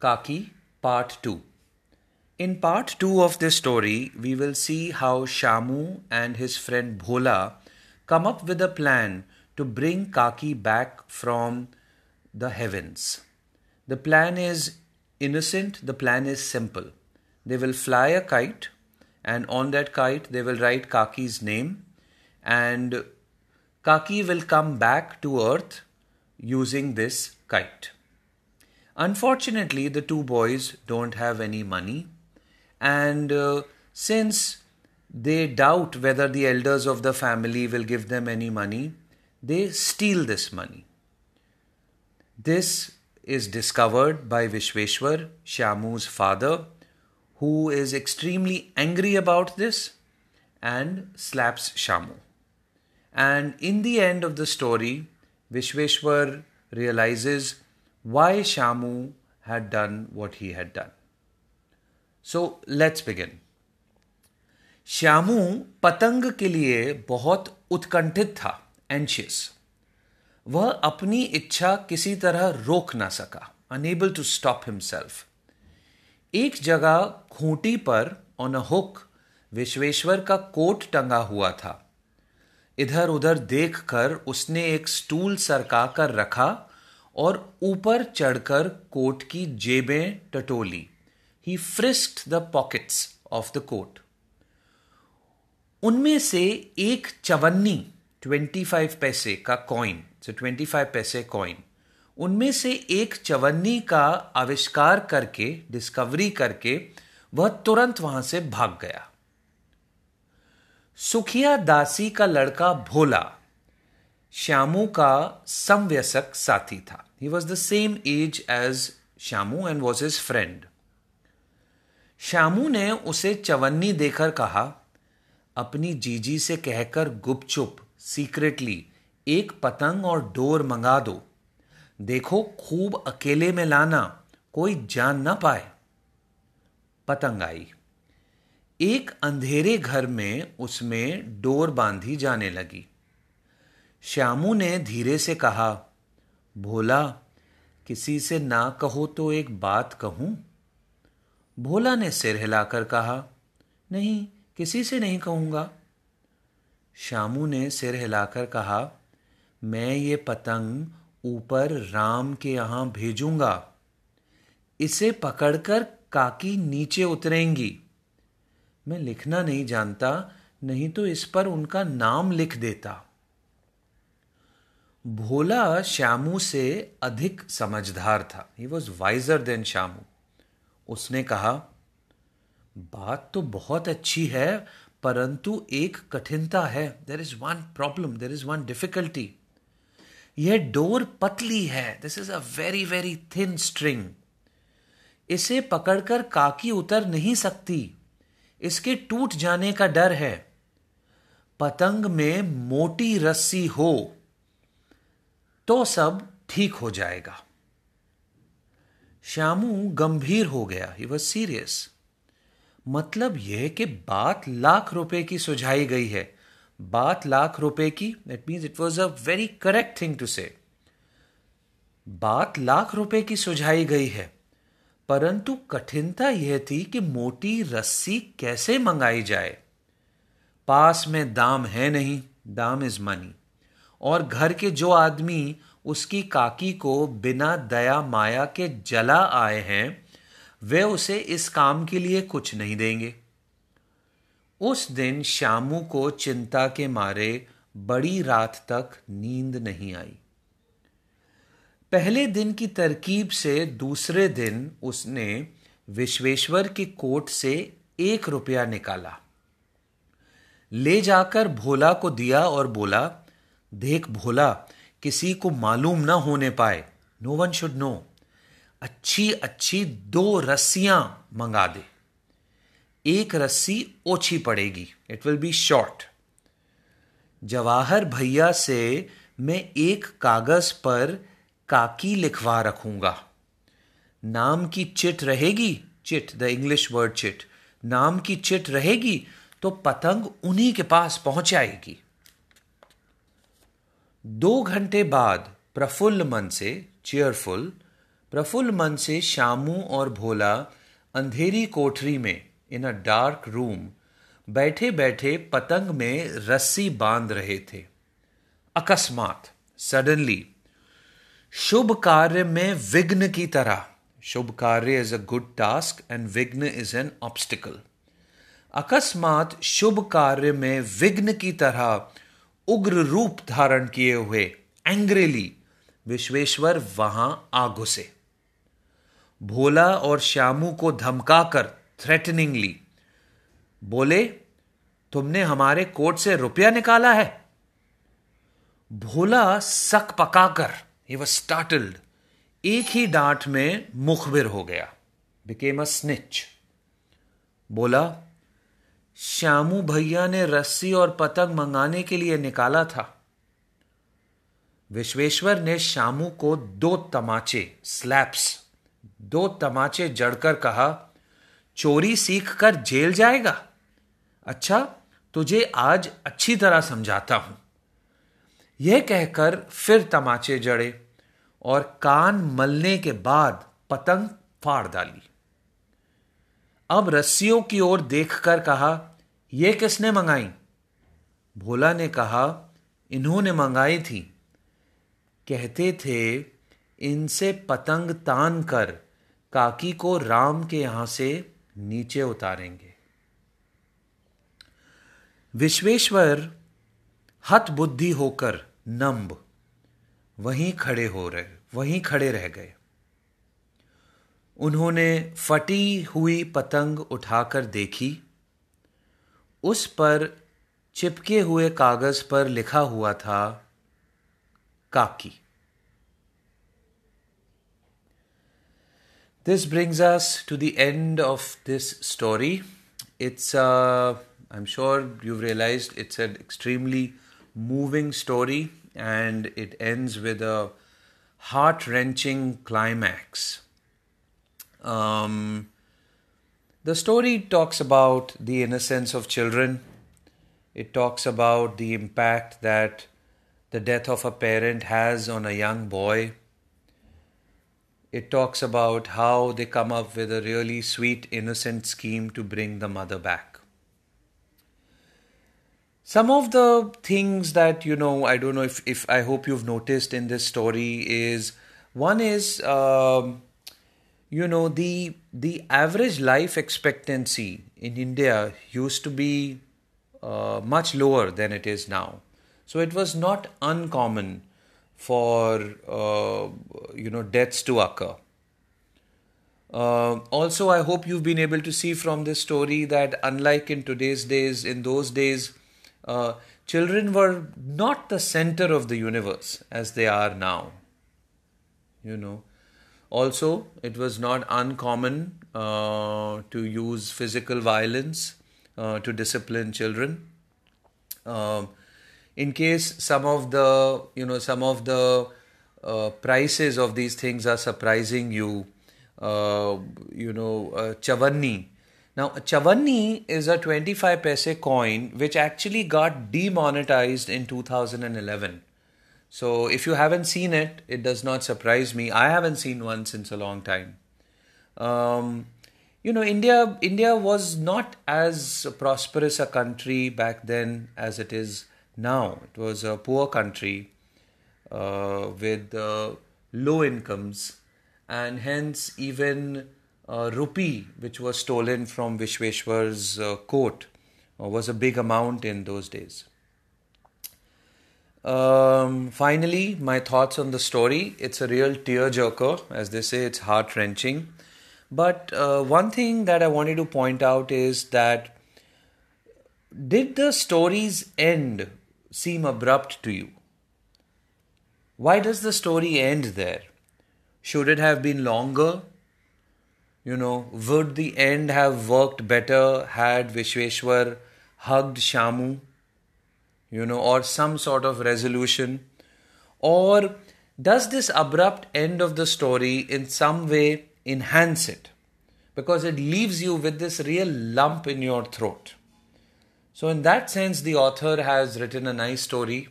Kaki, Part 2. In part 2 of this story, we will see how Shamu and his friend Bhola come up with a plan to bring Kaki back from the heavens. The plan is innocent, the plan is simple. They will fly a kite, and on that kite, they will write Kaki's name, and Kaki will come back to earth using this kite. Unfortunately, the two boys don't have any money, and uh, since they doubt whether the elders of the family will give them any money, they steal this money. This is discovered by Vishweshwar, Shamu's father, who is extremely angry about this and slaps Shamu. And in the end of the story, Vishweshwar realizes why Shamu had done what he had done. So, let's begin. Shyamu पतंग के लिए बहुत उत्कंठित था anxious वह अपनी इच्छा किसी तरह रोक ना सका अनेबल टू स्टॉप हिमसेल्फ एक जगह खूंटी पर ऑन अ हुक विश्वेश्वर का कोट टंगा हुआ था इधर उधर देखकर उसने एक स्टूल सरका कर रखा और ऊपर चढ़कर कोट की जेबें टटोली। He frisked the pockets of the coat उनमें से एक चवन्नी ट्वेंटी फाइव पैसे का कॉइन सो ट्वेंटी फाइव पैसे कॉइन उनमें से एक चवन्नी का आविष्कार करके डिस्कवरी करके, वह तुरंत वहाँ से भाग गया। सुखिया दासी का लड़का भोला श्यामू का समव्यसक साथी था। He was the same age age Shyamu and was his friend Shyamu ने उसे चवन्नी देकर कहा, अपनी जीजी से कहकर गुपचुप सीक्रेटली एक पतंग और डोर मंगा दो। देखो, खूब अकेले में लाना, कोई जान ना पाए। पतंग आई। एक अंधेरे घर में उसमें डोर बांधी जाने लगी। श्यामू ने धीरे से कहा, भोला, किसी से ना कहो तो एक बात कहूँ? भोला ने सिर हिलाकर कहा, नहीं, किसी से नहीं कहूँगा. श्यामू ने सिर हिलाकर कहा, मैं ये पतंग ऊपर राम के यहाँ भेजूँगा। इसे पकड़कर काकी नीचे उतरेंगी। मैं लिखना नहीं जानता, नहीं तो इस पर उनका नाम लिख देता। भोला श्यामू से अधिक समझदार था। He was wiser than Shyamu उसने कहा, बात तो बहुत अच्छी है, परंतु एक कठिनता है। There is one problem there is one difficulty यह डोर पतली है। This is a very very thin string इसे पकड़कर काकी उतर नहीं सकती। इसके टूट जाने का डर है। पतंग में मोटी रस्सी हो। तो सब ठीक हो जाएगा। श्यामू गंभीर हो गया। ही वॉज़ सीरियस मतलब यह कि बात लाख रुपए की सुझाई गई है। बात लाख रुपए की that means it was a very correct thing to say बात लाख रुपए की सुझाई गई है। परंतु कठिनता यह थी कि मोटी रस्सी कैसे मंगाई जाए। पास में दाम है नहीं, दाम इज़ मनी और घर के जो आदमी उसकी काकी को बिना दया माया के जला आए हैं, वे उसे इस काम के लिए कुछ नहीं देंगे। उस दिन श्यामू को चिंता के मारे बड़ी रात तक नींद नहीं आई। पहले दिन की तरकीब से दूसरे दिन उसने विश्वेश्वर की कोट से एक रुपया निकाला। ले जाकर भोला को दिया और बोला देख भोला, किसी को मालूम ना होने पाए। नो वन शुड नो अच्छी अच्छी दो रस्सियाँ मंगा दे। एक रस्सी ओछी पड़ेगी। It will be short Jawahar भैया से मैं एक कागज़ पर काकी लिखवा रखूँगा। नाम की चिट रहेगी? Chit the English word chit. नाम की चिट रहेगी तो पतंग उन्हीं के पास पहुँच जाएगी। दो घंटे बाद प्रफुल्ल मन से चेयरफुल प्रफुल्ल मन से शामू और भोला अंधेरी कोठरी में इन अ डार्क रूम बैठे बैठे पतंग में रस्सी बाँध रहे थे। अकस्मात सडनली शुभ कार्य में विघ्न की तरह, शुभ कार्य is a good task and विघ्न इज़ एन ऑब्स्टिकल अकस्मात शुभ कार्य में विघ्न की तरह उग्र रूप धारण किए हुए एंग्रेली विश्वेश्वर वहाँ आ घुसे। भोला और श्यामू को धमकाकर थ्रेटनिंगली बोले, तुमने हमारे कोर्ट से रुपया निकाला है? भोला सक पकाकर ही वॉज़ स्टार्टल्ड एक ही डांट में मुखबिर हो गया बिकेम अ स्निच बोला श्यामू भैया ने रस्सी और पतंग मंगाने के लिए निकाला था। विश्वेश्वर ने श्यामू को दो तमाचे स्लैप्स दो तमाचे जड़कर कहा, चोरी सीख कर जेल जाएगा? अच्छा तुझे आज अच्छी तरह समझाता हूँ यह कहकर फिर तमाचे जड़े और कान मलने के बाद पतंग फाड़ डाली। अब रस्सियों की ओर देखकर कहा यह किसने मंगाई? भोला ने कहा, इन्होंने मंगाई थी। कहते थे, इनसे पतंग तान कर काकी को राम के यहाँ से नीचे उतारेंगे। विश्वेश्वर हत बुद्धि होकर नंब, वहीं खड़े हो रहे, वहीं खड़े रह गए। उन्होंने फटी हुई पतंग उठाकर देखी। उस पर चिपके हुए कागज़ पर लिखा हुआ था, काकी। This brings us to the end of this story it's I am sure you realise it's an extremely moving story and it ends with a heart wrenching climax the story talks about the innocence of children, it talks about the impact that the death of a parent has on a young boy it talks about how they come up with a really sweet, innocent scheme to bring the mother back. Some of the things that, you know, I don't know if, if I hope you've noticed in this story is one is, um, you know, the, the average life expectancy in India used to be uh, much lower than it is now. So it was not uncommon for uh, you know deaths to occur. Uh, also, I hope you've been able to see from this story that unlike in today's days, in those days, uh, children were not the center of the universe as they are now. You know, also it was not uncommon uh, to use physical violence uh, to discipline children. Um, in case some of the you know some of the uh, prices of these things are surprising you uh, you know uh, chavanni now chavanni is a 25 paise coin which actually got demonetized in 2011 so if you haven't seen it it does not surprise me i haven't seen one since a long time um, you know india india was not as prosperous a country back then as it is now. It was a poor country uh, with uh, low incomes, and hence, even uh, rupee, which was stolen from Vishweshwar's uh, court, uh, was a big amount in those days. Um, finally, my thoughts on the story. It's a real tearjerker, as they say, it's heart wrenching. But uh, one thing that I wanted to point out is that did the story's end seem abrupt to you? Why does the story end there? Should it have been longer? You know, would the end have worked better had Vishweshwar hugged Shamu? You know, or some sort of resolution? Or does this abrupt end of the story in some way enhance it? Because it leaves you with this real lump in your throat. So, in that sense, the author has written a nice story,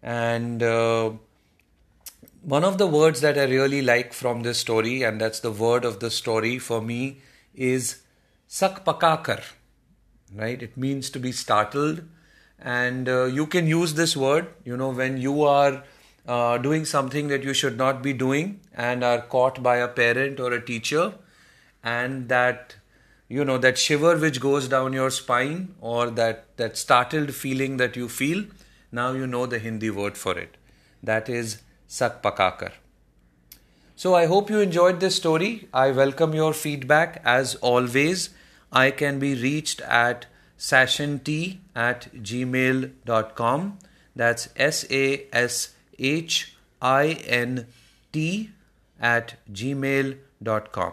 and uh, one of the words that I really like from this story, and that's the word of the story for me, is sakpakakar. Right? It means to be startled, and uh, you can use this word. You know when you are uh, doing something that you should not be doing and are caught by a parent or a teacher, and that you know that shiver which goes down your spine or that that startled feeling that you feel now you know the hindi word for it. That is sak pakakar. So i hope you enjoyed this story. I welcome your feedback as always. I can be reached at sashant at gmail.com. That's S A S H I N T at gmail.com.